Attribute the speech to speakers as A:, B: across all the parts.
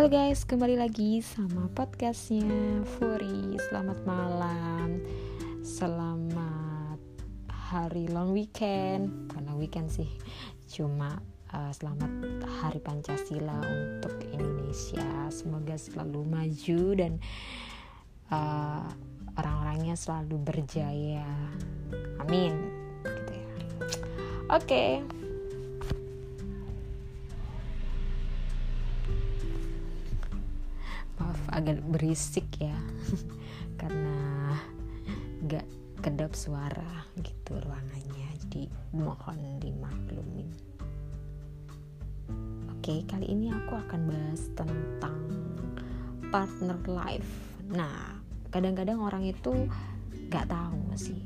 A: Halo guys, kembali lagi sama podcastnya Furi. Selamat malam. Selamat hari long weekend. Long weekend sih. Cuma uh, selamat hari Pancasila untuk Indonesia. Semoga selalu maju dan uh, orang-orangnya selalu berjaya. Amin. Gitu ya. Oke. okay. Agak berisik ya. Karena gak kedap suara gitu ruangannya jadi mohon dimaklumin. Oke kali ini aku akan bahas tentang partner life. Nah kadang-kadang orang itu gak tahu sih.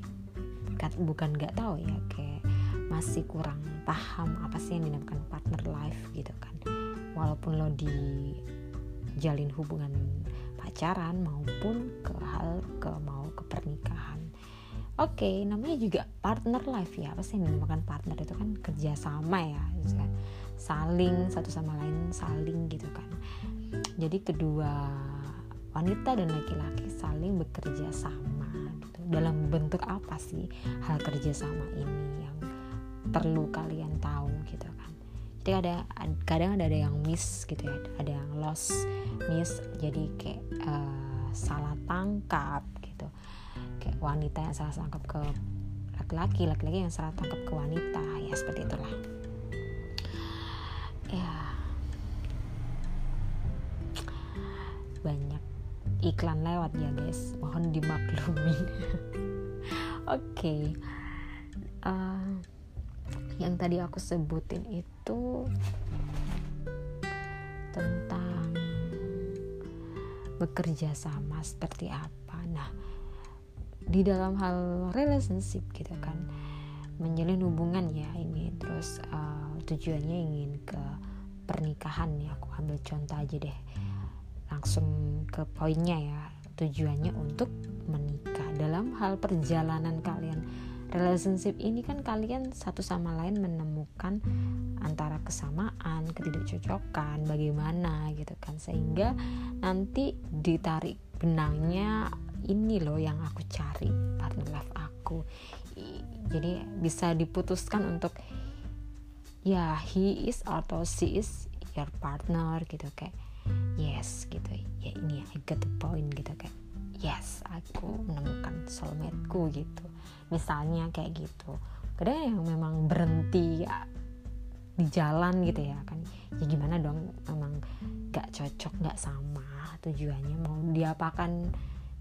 A: Bukan gak tahu ya kayak masih kurang paham apa sih yang dinamakan partner life gitu kan. Walaupun lo di jalin hubungan pacaran maupun ke hal ke mau ke pernikahan. Oke, okay, namanya juga partner life ya. Apa sih yang dinamakan partner itu kan kerjasama ya, gitu kan. Saling satu sama lain saling gitu kan. Jadi kedua wanita dan laki-laki saling bekerja sama gitu. Dalam bentuk apa sih hal kerjasama ini yang perlu kalian tahu jadi ada kadang ada, ada yang miss gitu ya ada yang lost miss jadi kayak uh, salah tangkap gitu. Kayak wanita yang salah tangkap ke laki-laki laki-laki yang salah tangkap ke wanita ya seperti itulah. Ya. Banyak iklan lewat ya guys. Mohon dimaklumi. Oke. Okay. uh, eh, yang tadi aku sebutin itu tentang bekerja sama seperti apa. Nah, di dalam hal relationship gitu kan, menjalin hubungan ya ini terus uh, tujuannya ingin ke pernikahan ya. Aku ambil contoh aja deh, langsung ke poinnya ya. Tujuannya untuk menikah. Dalam hal perjalanan kalian relationship ini kan kalian satu sama lain menemukan antara kesamaan, ketidakcocokan, bagaimana gitu kan. Sehingga nanti ditarik benangnya ini loh yang aku cari partner life aku. Jadi bisa diputuskan untuk ya he is atau she is your partner gitu kayak yes gitu. Ya ini I got the point gitu kayak yes aku menemukan soulmateku gitu misalnya kayak gitu. Kadang yang memang berhenti ya, di jalan gitu ya kan. Ya gimana dong memang gak cocok gak sama tujuannya. Mau diapakan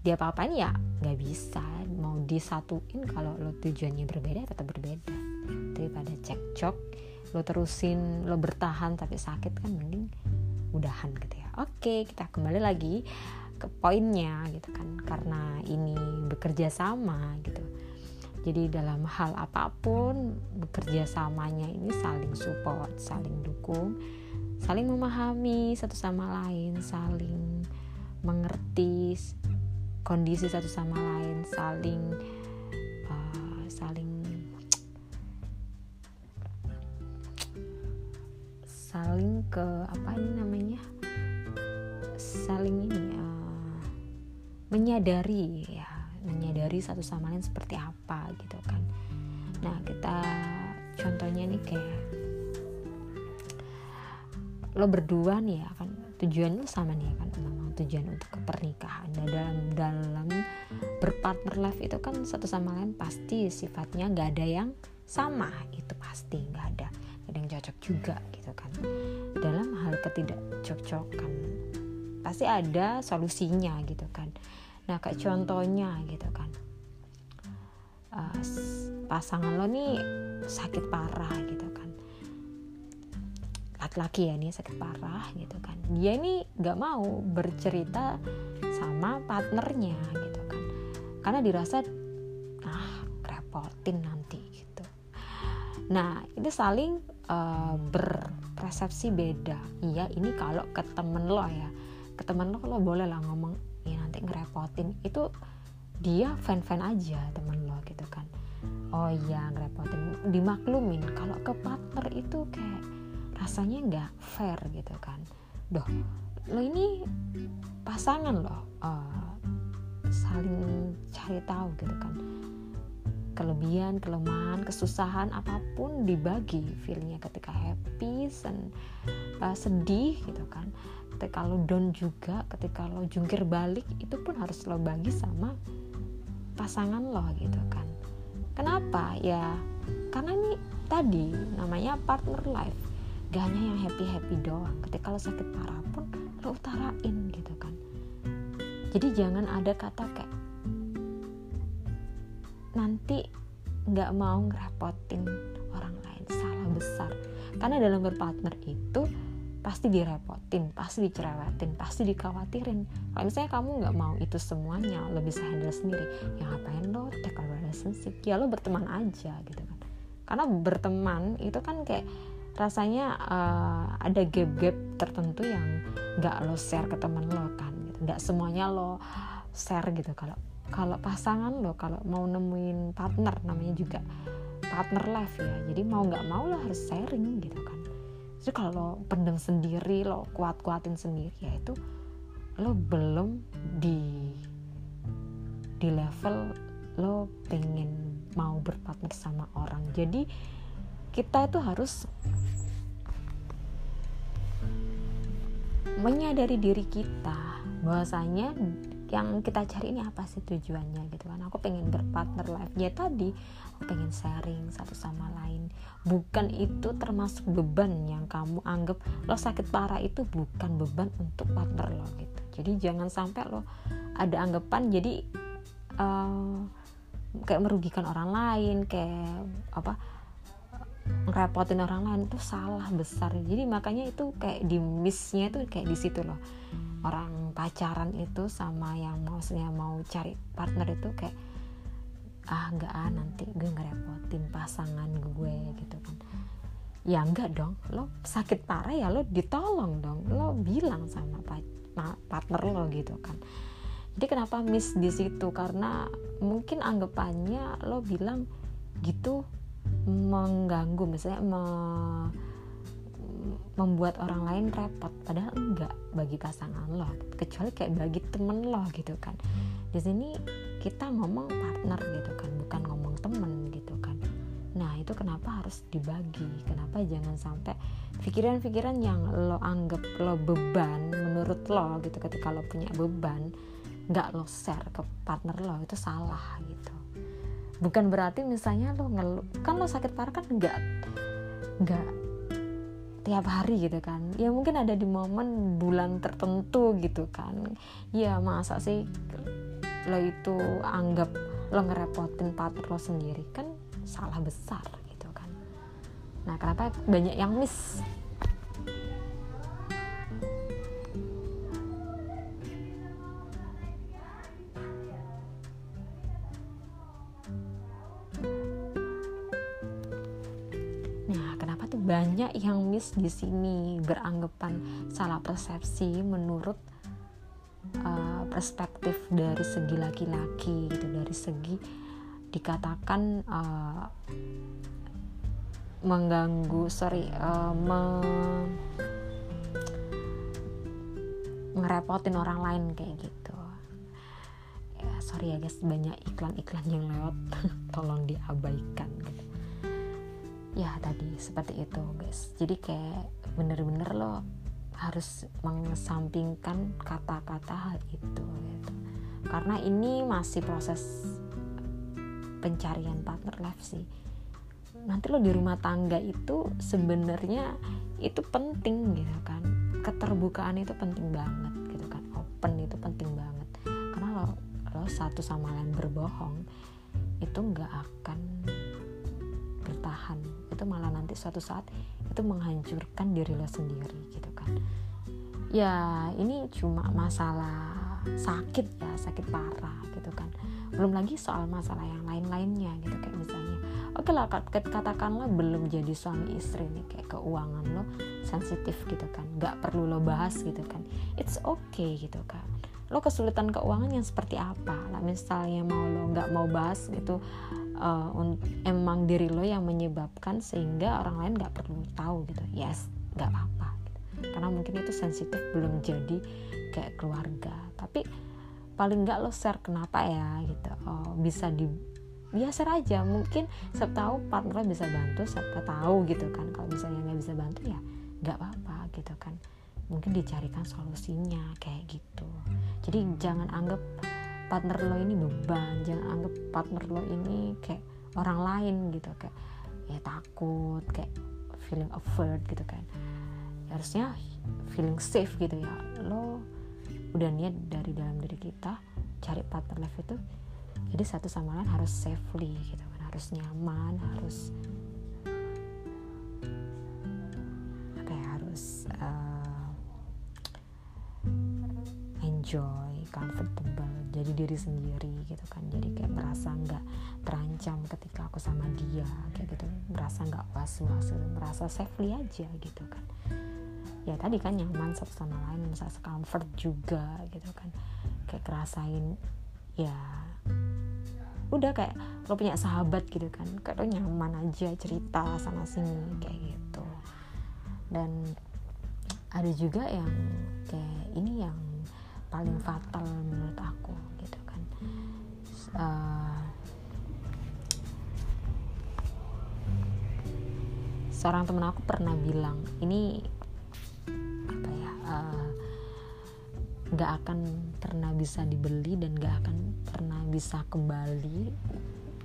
A: diapa-apain ya nggak bisa. Mau disatuin kalau lo tujuannya berbeda tetap berbeda. Daripada cekcok lo terusin lo bertahan tapi sakit kan mending udahan gitu ya. Oke kita kembali lagi ke poinnya gitu kan. Karena ini bekerja sama gitu jadi dalam hal apa pun bekerja samanya ini saling support saling dukung saling memahami satu sama lain saling mengerti kondisi satu sama lain saling uh, saling saling ke apa ini namanya? Saling ini uh, menyadari ya menyadari satu sama lain seperti apa gitu kan. Nah kita contohnya nih kayak lo berdua nih ya kan tujuan lo sama nih ya kan memang tujuan untuk pernikahan nah, dalam dalam berpartner life itu kan satu sama lain pasti sifatnya nggak ada yang sama itu pasti nggak ada ada yang cocok juga gitu kan. Dalam hal ketidakcocokan pasti ada solusinya gitu kan nah kayak contohnya gitu kan. Uh, pasangan lo nih sakit parah gitu kan. Laki-laki ya nih sakit parah gitu kan. Dia ini nggak mau bercerita sama partnernya gitu kan. Karena dirasa ah repotin nanti gitu. Nah ini saling uh, berpersepsi beda. Iya ini kalau ke temen lo ya. Ke temen lo lo boleh lah ngomong ya nanti ngerepotin. Itu dia fan-fan aja temen lo gitu kan. Oh iya ngerepotin. Dimaklumin kalau ke partner itu kayak rasanya nggak fair gitu kan. Doh lo ini pasangan loh uh, saling cari tahu gitu kan. Kelebihan, kelemahan, kesusahan apa pun dibagi feelingnya ketika happy, sen, uh, sedih gitu kan ketika lo down juga ketika lo jungkir balik itu pun harus lo bagi sama pasangan lo gitu kan. Kenapa? Ya karena ini tadi namanya partner life. Gak hanya yang happy happy doang. Ketika lo sakit parah pun lo utarain gitu kan. Jadi jangan ada kata kayak nanti nggak mau ngerepotin orang lain. Salah besar. Karena dalam berpartner itu pasti direpotin, pasti dicerewetin, pasti dikhawatirin. Kalau misalnya kamu nggak mau itu semuanya, lo bisa handle sendiri. Ya ngapain lo take a relationship? Ya lo berteman aja gitu kan. Karena berteman itu kan kayak rasanya uh, ada gap-gap tertentu yang nggak lo share ke teman lo kan. Gitu. Nggak semuanya lo share gitu. Kalau kalau pasangan lo, kalau mau nemuin partner namanya juga partner life ya. Jadi mau nggak mau lo harus sharing gitu kan jadi kalau lo pendem sendiri lo kuat kuatin sendiri ya itu lo belum di di level lo pengen mau berpartner sama orang. Jadi kita itu harus menyadari diri kita bahwasanya yang kita cari ini apa sih tujuannya gitu kan. Aku pengen berpartner life ya tadi. Aku pengen sharing satu sama lain. Bukan itu termasuk beban yang kamu anggap lo sakit parah itu bukan beban untuk partner lo gitu. Jadi jangan sampai lo ada anggapan jadi uh, kayak merugikan orang lain kayak apa ngerepotin orang lain itu salah besar. Jadi makanya itu kayak di missnya itu kayak di situ loh. Orang pacaran itu sama yang maksudnya mau cari partner itu kayak ah nggak ah nanti gue ngerepotin pasangan gue gitu kan. Ya enggak dong lo sakit parah ya lo ditolong dong. Lo bilang sama partner lo gitu kan. Jadi kenapa miss di situ? Karena mungkin anggapannya lo bilang gitu mengganggu misalnya me membuat orang lain repot. Padahal enggak bagi pasangan lo kecuali kayak bagi temen lo gitu kan. Di sini kita ngomong partner gitu kan bukan ngomong temen gitu kan. Nah itu kenapa harus dibagi? Kenapa jangan sampai pikiran-pikiran yang lo anggap lo beban menurut lo gitu ketika lo punya beban nggak lo share ke partner lo itu salah gitu bukan berarti misalnya lo ngeluh kan lo sakit parah kan nggak nggak tiap hari gitu kan. Ya mungkin ada di momen bulan tertentu gitu kan. Ya masa sih lo itu anggap lo ngerepotin partner lo sendiri kan salah besar gitu kan. Nah kenapa banyak yang miss miss di sini beranggapan salah persepsi menurut uh, perspektif dari segi laki-laki gitu dari segi dikatakan uh, mengganggu sorry uh, me ngerepotin orang lain kayak gitu. Ya sorry ya guys banyak iklan-iklan yang lewat. Tolong diabaikan gitu ya tadi seperti itu guys. Jadi kayak bener-bener lo harus mengesampingkan kata-kata hal itu gitu. karena ini masih proses pencarian partner life sih. Nanti lo di rumah tangga itu sebenarnya itu penting gitu kan. Keterbukaan itu penting banget gitu kan. Open itu penting banget. Karena lo lo satu sama lain berbohong itu nggak akan bertahan. Itu malah nanti suatu saat itu menghancurkan diri lo sendiri gitu kan. Ya ini cuma masalah sakit ya sakit parah gitu kan. Belum lagi soal masalah yang lain-lainnya gitu kayak misalnya. Oke lah katakanlah belum jadi suami istri nih kayak keuangan lo sensitif gitu kan. Nggak perlu lo bahas gitu kan. It's okay gitu kan. Lo kesulitan keuangan yang seperti apa? Lah misalnya mau lo nggak mau bahas gitu uh, emang diri lo yang menyebabkan sehingga orang lain nggak perlu tahu gitu. Yes nggak apa-apa gitu. karena mungkin itu sensitif belum jadi kayak keluarga. Tapi paling nggak lo share kenapa ya gitu. Oh, bisa di ya aja. Mungkin tahu partner bisa bantu siapa tahu gitu kan. Kalau misalnya nggak bisa bantu ya nggak apa-apa gitu kan. Mungkin dicarikan solusinya kayak gitu. Jadi jangan anggap partner lo ini beban jangan anggap partner lo ini kayak orang lain gitu kayak ya takut kayak feeling afraid gitu kan. Ya, harusnya feeling safe gitu ya. Lo udah niat dari dalam diri kita cari partner life itu jadi satu sama lain harus safely gitu kan harus nyaman harus apa ya harus uh, enjoy comfortable jadi diri sendiri gitu kan. Jadi kayak merasa nggak terancam ketika aku sama dia kayak gitu. Merasa nggak was was merasa safely aja gitu kan. Ya tadi kan nyaman satu sama lain merasa comfort juga gitu kan. Kayak kerasain ya udah kayak lo punya sahabat gitu kan. Kayak lo nyaman aja cerita sana sini kayak gitu. Dan ada juga yang kayak ini yang paling fatal menurut aku gitu kan. Uh, seorang temen aku pernah bilang ini nggak uh, akan pernah bisa dibeli dan nggak akan pernah bisa kembali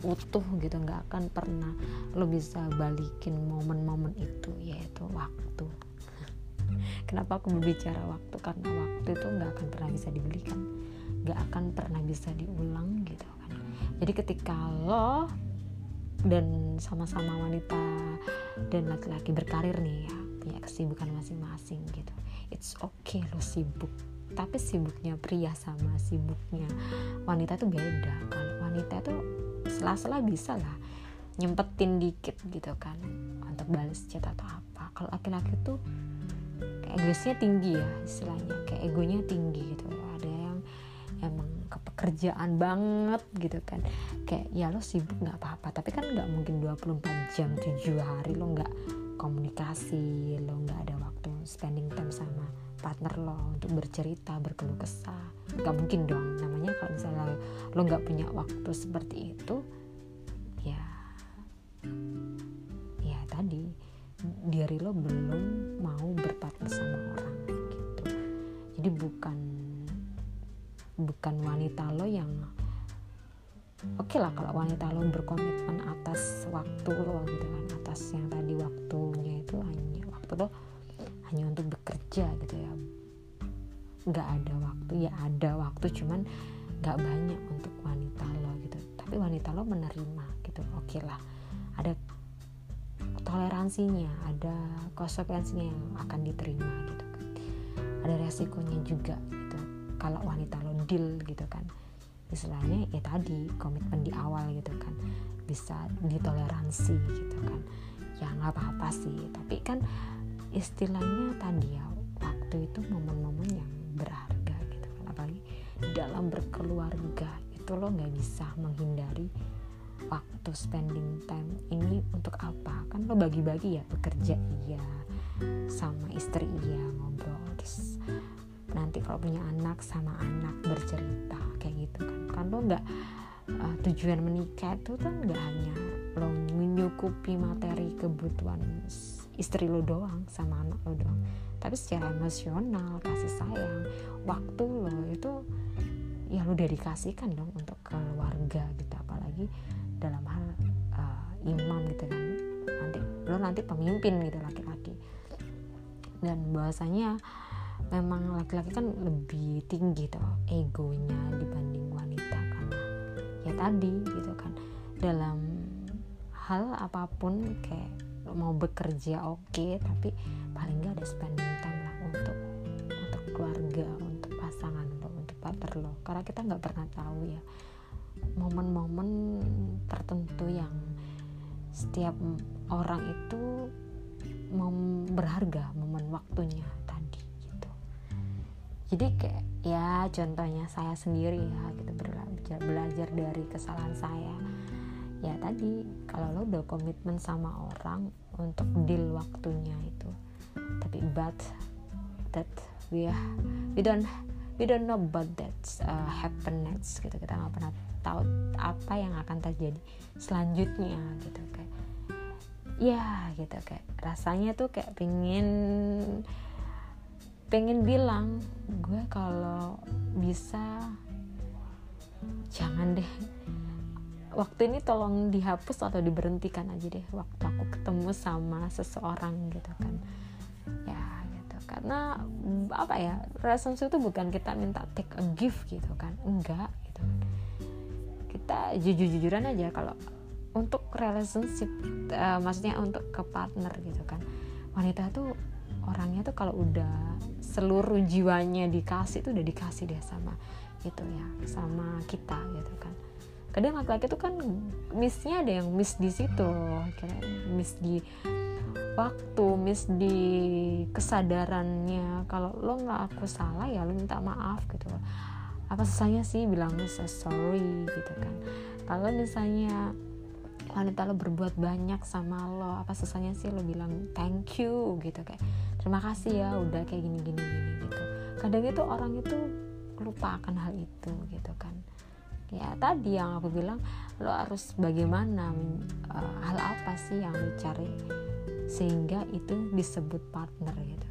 A: utuh gitu. Nggak akan pernah lo bisa balikin momen-momen itu yaitu waktu kenapa aku berbicara waktu? Karena waktu itu nggak akan pernah bisa dibelikan nggak akan pernah bisa diulang gitu kan? Jadi ketika lo dan sama-sama wanita dan laki-laki berkarir nih ya punya kesibukan masing-masing gitu it's okay lo sibuk. Tapi sibuknya pria sama sibuknya wanita tuh beda kalau wanita tuh sela-sela bisa lah nyempetin dikit gitu kan untuk balas chat atau apa. Kalau laki-laki tuh egoisnya tinggi ya istilahnya kayak egonya tinggi gitu. Ada yang emang kepekerjaan banget gitu kan. Kayak ya lo sibuk nggak apa-apa tapi kan nggak mungkin 24 jam 7 hari lo nggak komunikasi lo nggak ada waktu spending time sama partner lo untuk bercerita berkeluh kesah. Nggak mungkin dong. Namanya kalau misalnya lo nggak punya waktu seperti itu ya ya tadi diri lo belum sama orang gitu. Jadi bukan bukan wanita lo yang oke okay lah kalau wanita lo berkomitmen atas waktu lo gitu kan atas yang tadi waktunya itu hanya waktu lo hanya untuk bekerja gitu ya. Nggak ada waktu ya ada waktu cuman nggak banyak untuk wanita lo gitu. Tapi wanita lo menerima gitu oke okay lah toleransinya ada konsekuensinya yang akan diterima gitu kan. Ada resikonya juga gitu kalau wanita lo deal gitu kan. Istilahnya ya tadi komitmen di awal gitu kan. Bisa ditoleransi gitu kan. Ya nggak apa-apa sih tapi kan istilahnya tadi ya waktu itu momen-momen yang berharga gitu kan. Apalagi dalam berkeluarga itu lo nggak bisa menghindari waktu spending time ini untuk apa? Kan lo bagi-bagi ya bekerja iya sama istri iya ngobrol. Terus nanti kalau punya anak sama anak bercerita kayak gitu kan. Kan lo nggak uh, tujuan menikah itu kan nggak hanya lo menyukupi materi kebutuhan istri lo doang sama anak lo doang. Tapi secara emosional kasih sayang waktu lo itu ya lo dedikasikan dong untuk keluarga gitu. Apalagi dalam hal uh, imam gitu kan. Nanti lo nanti pemimpin gitu laki-laki. Dan bahwasanya memang laki-laki kan lebih tinggi tuh egonya dibanding wanita karena ya tadi gitu kan. Dalam hal apa pun kayak mau bekerja oke okay, tapi paling nggak ada spending time lah untuk untuk keluarga untuk pasangan lo untuk partner lo. Karena kita nggak pernah tahu ya momen-momen tertentu yang setiap orang itu mau berharga momen waktunya jadi kayak ya contohnya saya sendiri ya gitu belajar belajar dari kesalahan saya. Ya tadi kalau lo udah komitmen sama orang untuk deal waktunya itu tapi but that we we don't we don't know about that uh, happen next gitu. Kita nggak pernah tahu apa yang akan terjadi selanjutnya gitu kayak ya gitu kayak rasanya tuh kayak pengen pengen bilang gue kalau bisa jangan deh. Waktu ini tolong dihapus atau diberhentikan aja deh waktu aku ketemu sama seseorang gitu kan. Ya karena apa ya relationship itu bukan kita minta take a gift gitu kan. Enggak gitu. Kita jujur-jujuran aja kalau untuk relationship uh, maksudnya untuk ke partner gitu kan. Wanita tuh orangnya tuh kalau udah seluruh jiwanya dikasih tuh udah dikasih deh sama itu ya sama kita gitu kan. Kadang laki-laki tuh kan missnya ada yang miss di situ kayak miss di waktu miss di kesadarannya. Kalau lo nggak aku salah ya lo minta maaf gitu. Apa susahnya sih bilang so sorry gitu kan. Kalau misalnya wanita lo berbuat banyak sama lo apa susahnya sih lo bilang thank you gitu kayak terima kasih ya udah kayak gini gini gini gitu. Kadang itu orang itu lupa akan hal itu gitu kan. Ya tadi yang aku bilang lo harus bagaimana uh, hal apa sih yang lo cari sehingga itu disebut partner gitu.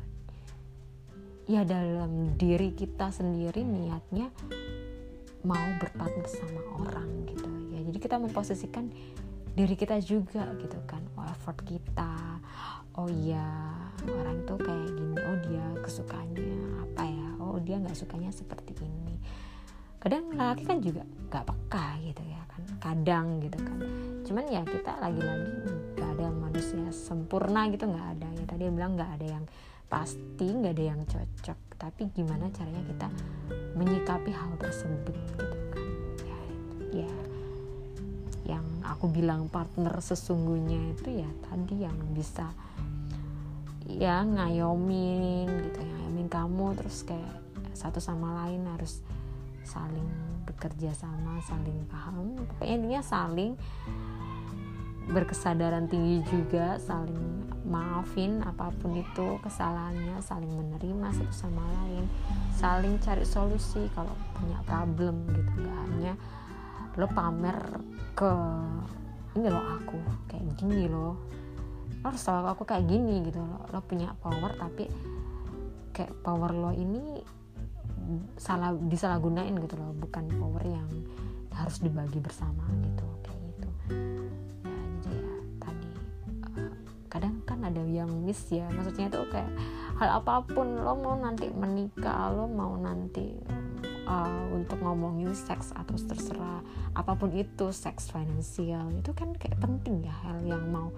A: Ya dalam diri kita sendiri niatnya mau berpartner sama orang gitu. Ya jadi kita memposisikan diri kita juga gitu kan. Oh effort kita. Oh iya orang itu kayak gini. Oh dia kesukaannya apa ya? Oh dia nggak sukanya seperti ini kadang laki kan juga gak peka gitu ya kan kadang gitu kan. Cuman ya kita lagi-lagi gak ada manusia sempurna gitu nggak ada. Ya tadi bilang nggak ada yang pasti nggak ada yang cocok. Tapi gimana caranya kita menyikapi hal tersebut gitu kan. Ya, ya. Yang aku bilang partner sesungguhnya itu ya tadi yang bisa ya ngayomin gitu ya ngayomin kamu. Terus kayak satu sama lain harus saling bekerja sama saling paham. Pokoknya intinya saling berkesadaran tinggi juga saling maafin apa pun itu kesalahannya saling menerima satu sama lain saling cari solusi kalau punya problem gitu. Nggak hanya lo pamer ke ini lo aku kayak gini lo lo harus tahu aku kayak gini gitu. Lo, lo punya power tapi kayak power lo ini salah disalahgunain gitu loh bukan power yang harus dibagi bersama gitu kayak gitu. Ya jadi ya tadi uh, kadang kan ada yang miss ya maksudnya itu kayak hal apa pun lo mau nanti menikah lo mau nanti uh, untuk ngomongin seks atau terserah apa pun itu seks finansial itu kan kayak penting ya hal yang mau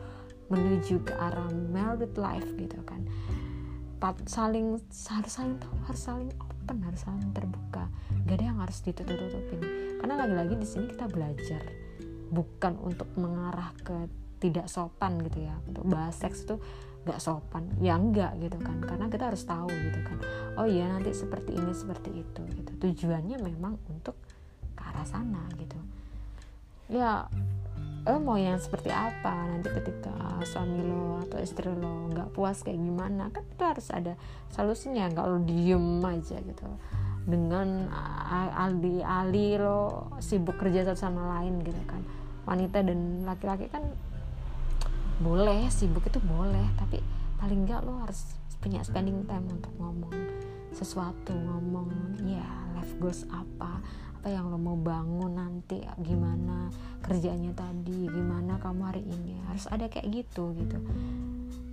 A: menuju ke arah married life gitu kan. Saling harus saling tahu harus saling open harus saling terbuka? Gak ada yang harus ditutup-tutupin. Karena lagi-lagi di sini kita belajar bukan untuk mengarah ke tidak sopan gitu ya. Untuk bahas seks itu gak sopan. Ya enggak gitu kan. Karena kita harus tahu gitu kan. Oh iya nanti seperti ini seperti itu gitu. Tujuannya memang untuk ke arah sana gitu. Ya lo mau yang seperti apa? Nanti ketika suami lo atau istri lo nggak puas kayak gimana kan itu harus ada solusinya nggak lo diem aja gitu. Dengan aldi-aldi lo sibuk kerja satu sama lain gitu kan. Wanita dan laki-laki kan boleh sibuk itu boleh tapi paling nggak lo harus punya spending time untuk ngomong sesuatu ngomong ya life goals apa apa yang lo mau bangun nanti gimana kerjanya tadi gimana kamu hari ini? Harus ada kayak gitu gitu.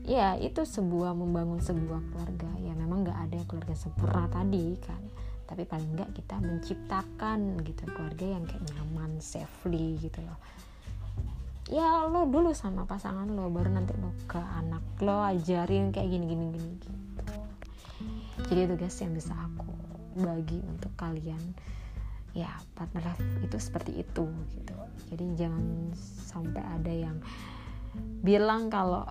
A: Ya itu sebuah membangun sebuah keluarga. Ya memang nggak ada keluarga sempurna tadi kan. Tapi paling nggak kita menciptakan gitu keluarga yang kayak nyaman safely gitu loh. Ya lo dulu sama pasangan lo baru nanti lo ke anak lo ajarin kayak gini gini gini gitu. Jadi itu guys yang bisa aku bagi untuk kalian ya partner life itu seperti itu gitu. Jadi jangan sampai ada yang bilang kalau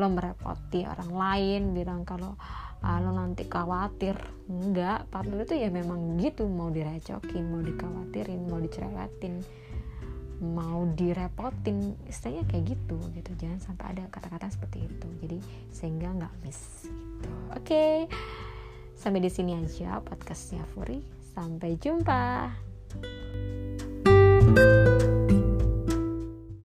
A: lo merepoti orang lain bilang kalau ah, lo nanti khawatir. Enggak partner itu ya memang gitu mau direcokin mau dikhawatirin mau dicerewetin mau direpotin istilahnya kayak gitu gitu. Jangan sampai ada kata-kata seperti itu. Jadi sehingga nggak miss gitu. Oke okay sampai di sini aja podcastnya Furi Sampai jumpa.